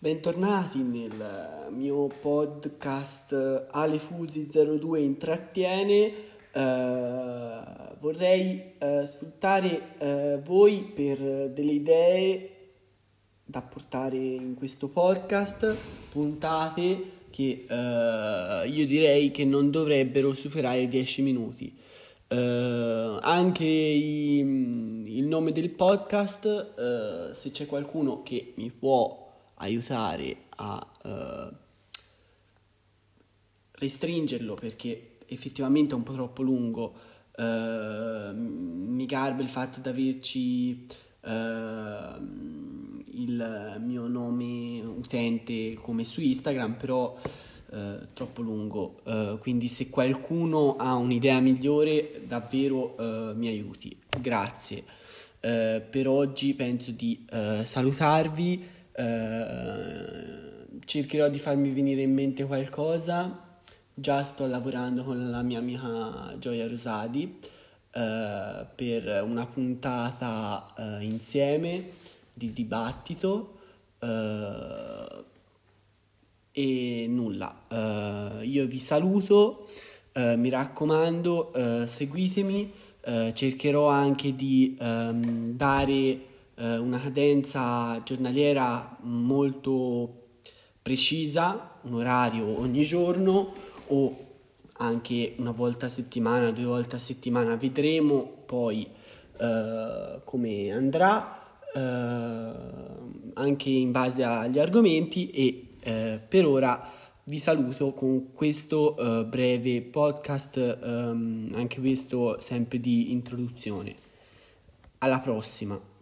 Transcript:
Bentornati nel mio podcast Ale Fusi 02 intrattiene. Uh, vorrei uh, sfruttare uh, voi per delle idee da portare in questo podcast, puntate che io direi che non dovrebbero superare i 10 minuti. anche i, il nome del podcast, se c'è qualcuno che mi può aiutare a uh, restringerlo perché effettivamente è un po' troppo lungo. Uh, mi garba il fatto di averci uh, il mio nome utente come su Instagram, però uh, troppo lungo. quindi se qualcuno ha un'idea migliore, davvero mi aiuti. Grazie. per oggi penso di salutarvi. Eh, cercherò di farmi venire in mente qualcosa. Già sto lavorando con la mia amica Gioia Rosadi uh, per una puntata uh, insieme di dibattito. e nulla, io vi saluto, mi raccomando, seguitemi, cercherò anche di um, dare eh, una cadenza giornaliera molto precisa, un orario ogni giorno o anche una volta a settimana, due volte a settimana, vedremo poi eh, come andrà eh, anche in base agli argomenti e eh, per ora vi saluto con questo uh, breve podcast, um, anche questo sempre di introduzione. Alla prossima!